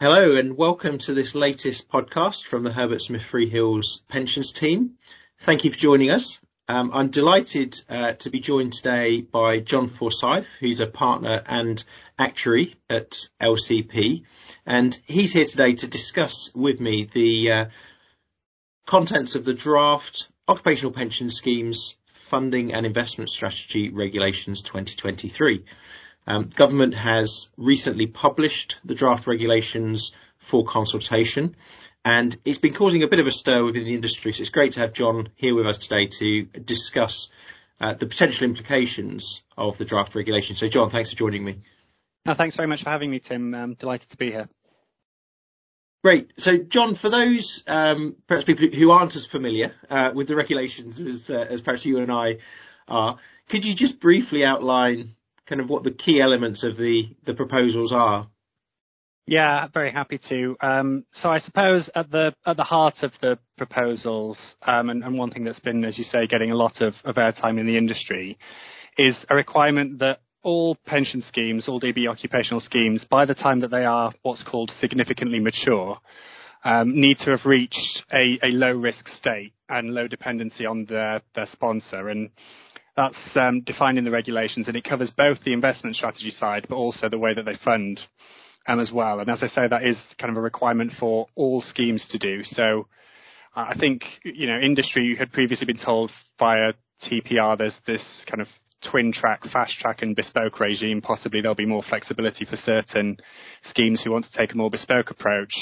Hello, and welcome to this latest podcast from the Herbert Smith Freehills Pensions team. Thank you for joining us. Um, I'm delighted uh, to be joined today by John Forsyth, who's a partner and actuary at LCP, and he's here today to discuss with me the uh, contents of the draft Occupational Pension Schemes Funding and Investment Strategy Regulations 2023. Um, government has recently published the draft regulations for consultation, and it's been causing a bit of a stir within the industry. So it's great to have John here with us today to discuss uh, the potential implications of the draft regulations. So, John, thanks for joining me. No, thanks very much for having me, Tim. I'm delighted to be here. Great. So, John, for those um, perhaps people who aren't as familiar uh, with the regulations as, uh, as perhaps you and I are, could you just briefly outline kind of what the key elements of the, the proposals are? Yeah, very happy to. Um, so I suppose at the at the heart of the proposals, um, and, and, one thing that's been, as you say, getting a lot of, of airtime in the industry, is a requirement that all pension schemes, all DB occupational schemes, by the time that they are what's called significantly mature, um, need to have reached a, a, low risk state and low dependency on their, their sponsor. And that's um, defined in the regulations, and it covers both the investment strategy side, but also the way that they fund um, as well. And as I say, that is kind of a requirement for all schemes to do. So I think you know industry had previously been told via TPR there's this kind of twin track, fast track, and bespoke regime. Possibly there'll be more flexibility for certain schemes who want to take a more bespoke approach.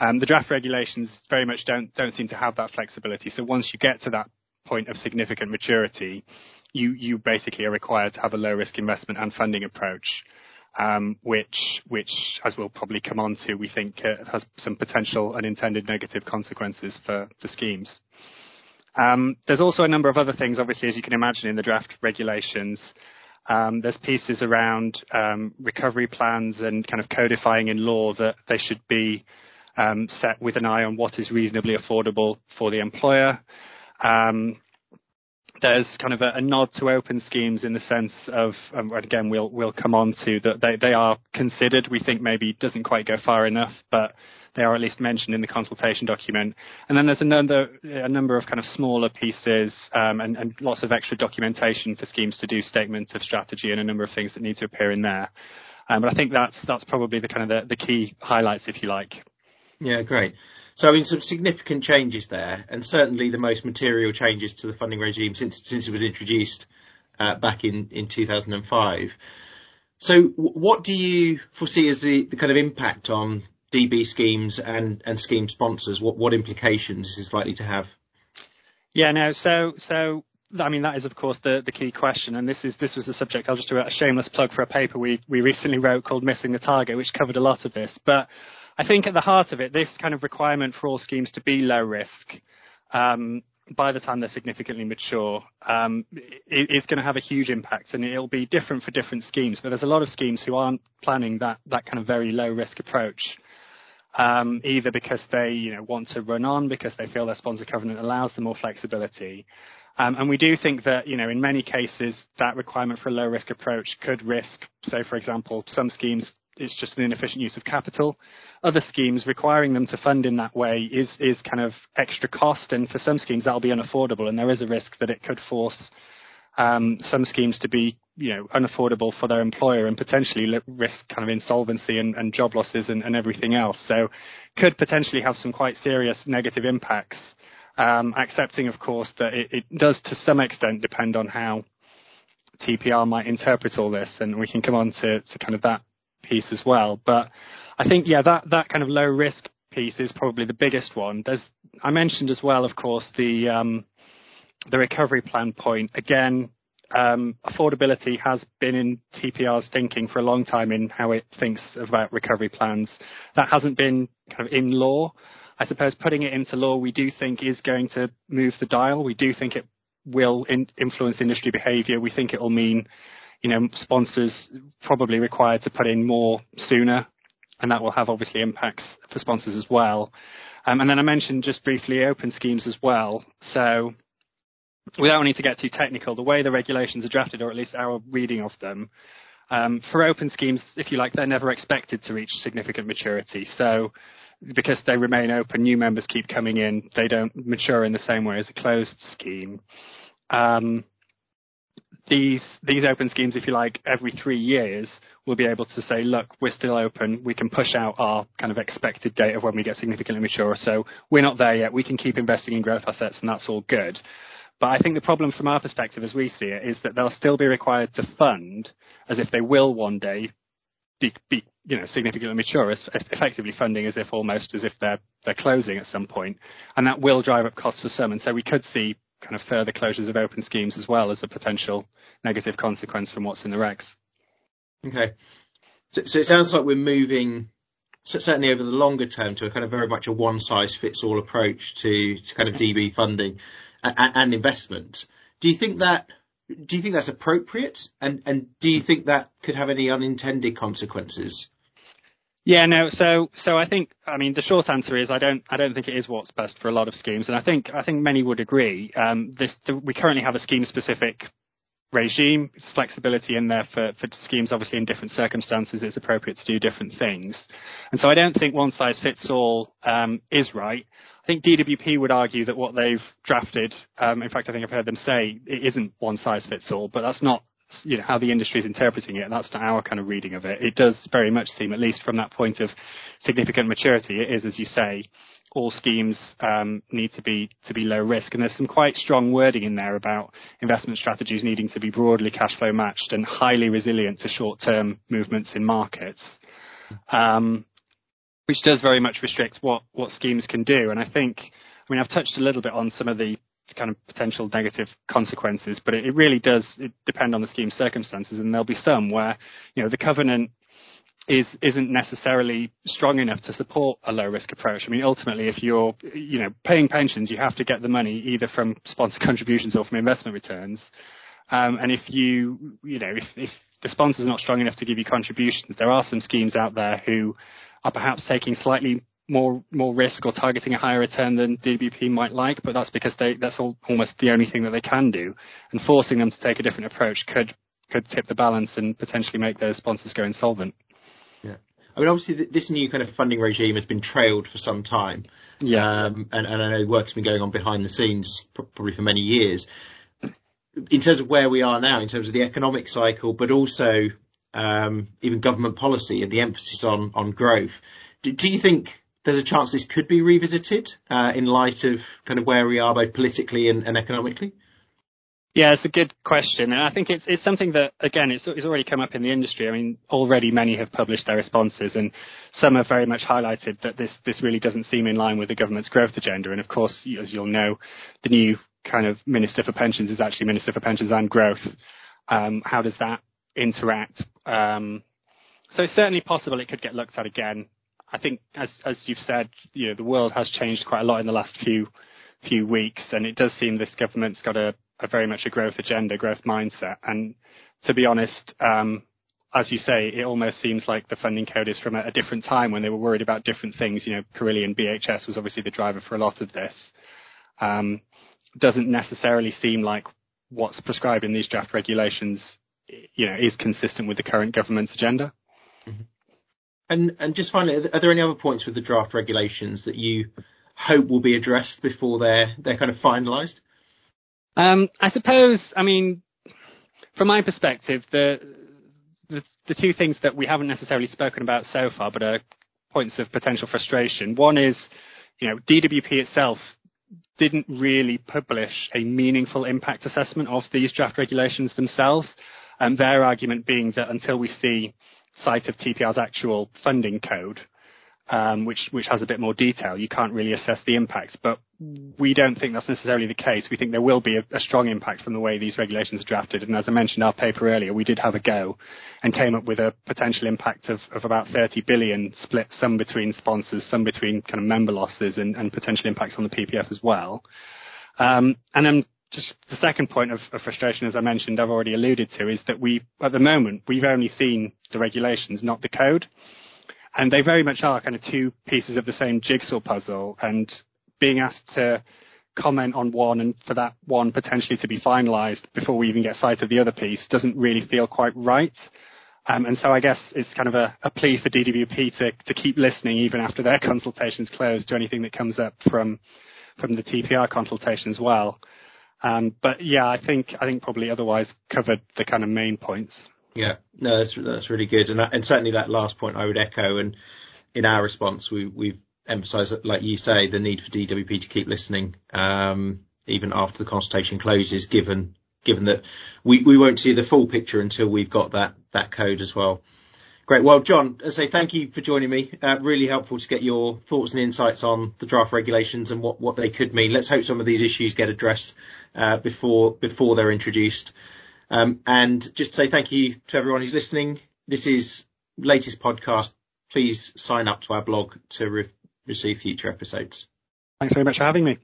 Um, the draft regulations very much don't don't seem to have that flexibility. So once you get to that point of significant maturity, you, you basically are required to have a low risk investment and funding approach, um, which, which, as we'll probably come on to, we think uh, has some potential unintended negative consequences for, for schemes. Um, there's also a number of other things, obviously, as you can imagine, in the draft regulations. Um, there's pieces around um, recovery plans and kind of codifying in law that they should be um, set with an eye on what is reasonably affordable for the employer. Um, there's kind of a, a, nod to open schemes in the sense of, um, again, we'll we'll come on to that they, they are considered. We think maybe doesn't quite go far enough, but they are at least mentioned in the consultation document. And then there's another a number of kind of smaller pieces um, and, and, lots of extra documentation for schemes to do statements of strategy and a number of things that need to appear in there. Um, but I think that's that's probably the kind of the, the key highlights, if you like. Yeah, great. So I mean, some significant changes there, and certainly the most material changes to the funding regime since since it was introduced uh, back in in 2005. So, what do you foresee as the, the kind of impact on DB schemes and and scheme sponsors? What what implications is likely to have? Yeah, no. So so I mean, that is, of course, the, the key question, and this is this was the subject. I'll just do a shameless plug for a paper we we recently wrote called "Missing the Target," which covered a lot of this. But I think at the heart of it, this kind of requirement for all schemes to be low risk um, by the time they're significantly mature um, is going to have a huge impact, and it'll be different for different schemes. But there's a lot of schemes who aren't planning that that kind of very low risk approach. Um, either because they you know want to run on because they feel their sponsor covenant allows them more flexibility, um, and we do think that, you know, in many cases, that requirement for a low risk approach could risk, so for example, some schemes it's just an inefficient use of capital. Other schemes requiring them to fund in that way is is kind of extra cost, and for some schemes that'll be unaffordable, and there is a risk that it could force um, some schemes to be you know unaffordable for their employer and potentially risk kind of insolvency and, and job losses and, and, everything else. So could potentially have some quite serious negative impacts. Um, accepting, of course, that it, it does to some extent depend on how TPR might interpret all this, and we can come on to, to kind of that piece as well. But I think, yeah, that, that kind of low risk piece is probably the biggest one. There's, I mentioned as well, of course, the, um, the recovery plan point. Again, um, affordability has been in TPR's thinking for a long time in how it thinks about recovery plans. That hasn't been kind of in law. I suppose putting it into law, we do think is going to move the dial. We do think it will in, influence industry behaviour. We think it will mean you know, sponsors probably required to put in more sooner, and that will have obviously impacts for sponsors as well. Um, and then I mentioned just briefly open schemes as well. So we don't need to get too technical, the way the regulations are drafted, or at least our reading of them, Um, for open schemes, if you like, they're never expected to reach significant maturity. So because they remain open, new members keep coming in. They don't mature in the same way as a closed scheme. Um, these these open schemes, if you like, every three years, we'll be able to say, look, we're still open. We can push out our kind of expected date of when we get significantly mature. So we're not there yet. We can keep investing in growth assets, and that's all good. But I think the problem from our perspective, as we see it, is that they'll still be required to fund as if they will one day be, be you know, significantly mature, as effectively funding as if almost as if they're they're closing at some point, and that will drive up costs for some. And so we could see kind of further closures of open schemes as well as a potential negative consequence from what's in the regs. Okay. So, so it sounds like we're moving certainly over the longer term to a kind of very much a one size fits all approach to, to kind of DB funding and, and, investment. Do you think that do you think that's appropriate and and do you think that could have any unintended consequences? Yeah, no. So, so I think, I mean, the short answer is I don't, I don't think it is what's best for a lot of schemes, and I think, I think many would agree. Um, this, the, we currently have a scheme-specific regime, flexibility in there for, for schemes. Obviously, in different circumstances, it's appropriate to do different things, and so I don't think one size fits all um, is right. I think DWP would argue that what they've drafted, um, in fact, I think I've heard them say it isn't one size fits all, but that's not you know, how the industry is interpreting it. That's not our kind of reading of it. It does very much seem, at least from that point of significant maturity, it is, as you say, all schemes um, need to be to be low risk, and there's some quite strong wording in there about investment strategies needing to be broadly cash flow matched and highly resilient to short-term movements in markets, um, which does very much restrict what what schemes can do. And I think, I mean, I've touched a little bit on some of the kind of potential negative consequences, but it, it really does depend on the scheme circumstances, and there'll be some where you know the covenant is isn't necessarily strong enough to support a low risk approach. I mean, ultimately, if you're you know paying pensions, you have to get the money either from sponsor contributions or from investment returns. Um, and if you you know if, if the sponsor's not strong enough to give you contributions, there are some schemes out there who are perhaps taking slightly more more risk or targeting a higher return than DWP might like, but that's because they that's all, almost the only thing that they can do. And forcing them to take a different approach could could tip the balance and potentially make those sponsors go insolvent. Yeah. I mean, obviously, this new kind of funding regime has been trailed for some time. Yeah. Um, and, and I know work's been going on behind the scenes probably for many years. In terms of where we are now, in terms of the economic cycle, but also um, even government policy and the emphasis on, on growth, do, do you think there's a chance this could be revisited uh, in light of kind of where we are both politically and, and, economically? Yeah, it's a good question, and I think it's it's something that again it's, it's already come up in the industry. I mean, already many have published their responses, and some have very much highlighted that this this really doesn't seem in line with the government's growth agenda. And of course, as you'll know, the new kind of minister for pensions is actually minister for pensions and growth. Um, how does that interact? Um, so it's certainly possible it could get looked at again. I think, as as you've said, you know, the world has changed quite a lot in the last few few weeks, and it does seem this government's got a, a very much a growth agenda, growth mindset. And to be honest, um, as you say, it almost seems like the funding code is from a, a, different time when they were worried about different things. You know, Carillion BHS was obviously the driver for a lot of this. Um, doesn't necessarily seem like what's prescribed in these draft regulations, you know, is consistent with the current government's agenda. And and just finally, are there any other points with the draft regulations that you hope will be addressed before they're they're kind of finalised? Um, I suppose. I mean, from my perspective, the, the the two things that we haven't necessarily spoken about so far, but are points of potential frustration. One is, you know, DWP itself didn't really publish a meaningful impact assessment of these draft regulations themselves, and their argument being that until we see sight of TPR's actual funding code, um, which which has a bit more detail, you can't really assess the impacts. But we don't think that's necessarily the case. We think there will be a, a, strong impact from the way these regulations are drafted. And as I mentioned in our paper earlier, we did have a go and came up with a potential impact of, of about 30 billion split, some between sponsors, some between kind of member losses and, and potential impacts on the PPF as well. Um, and then just the second point of, of, frustration, as I mentioned, I've already alluded to, is that we, at the moment, we've only seen the regulations, not the code. And they very much are kind of two pieces of the same jigsaw puzzle. And being asked to comment on one and for that one potentially to be finalised before we even get sight of the other piece doesn't really feel quite right. Um, and so I guess it's kind of a, a plea for DWP to, to keep listening even after their consultations closed to anything that comes up from from the TPR consultation as well. Um, but yeah, I think I think probably otherwise covered the kind of main points. Yeah, no, that's that's really good, and that, and certainly that last point I would echo. And in our response, we we've emphasised, like you say, the need for DWP to keep listening um, even after the consultation closes, given given that we, we won't see the full picture until we've got that that code as well. Great. Well, John, I say thank you for joining me. Uh, really helpful to get your thoughts and insights on the draft regulations and what, what they could mean. Let's hope some of these issues get addressed uh, before before they're introduced. Um, and just to say thank you to everyone who's listening. This is latest podcast. Please sign up to our blog to re- receive future episodes. Thanks very much for having me.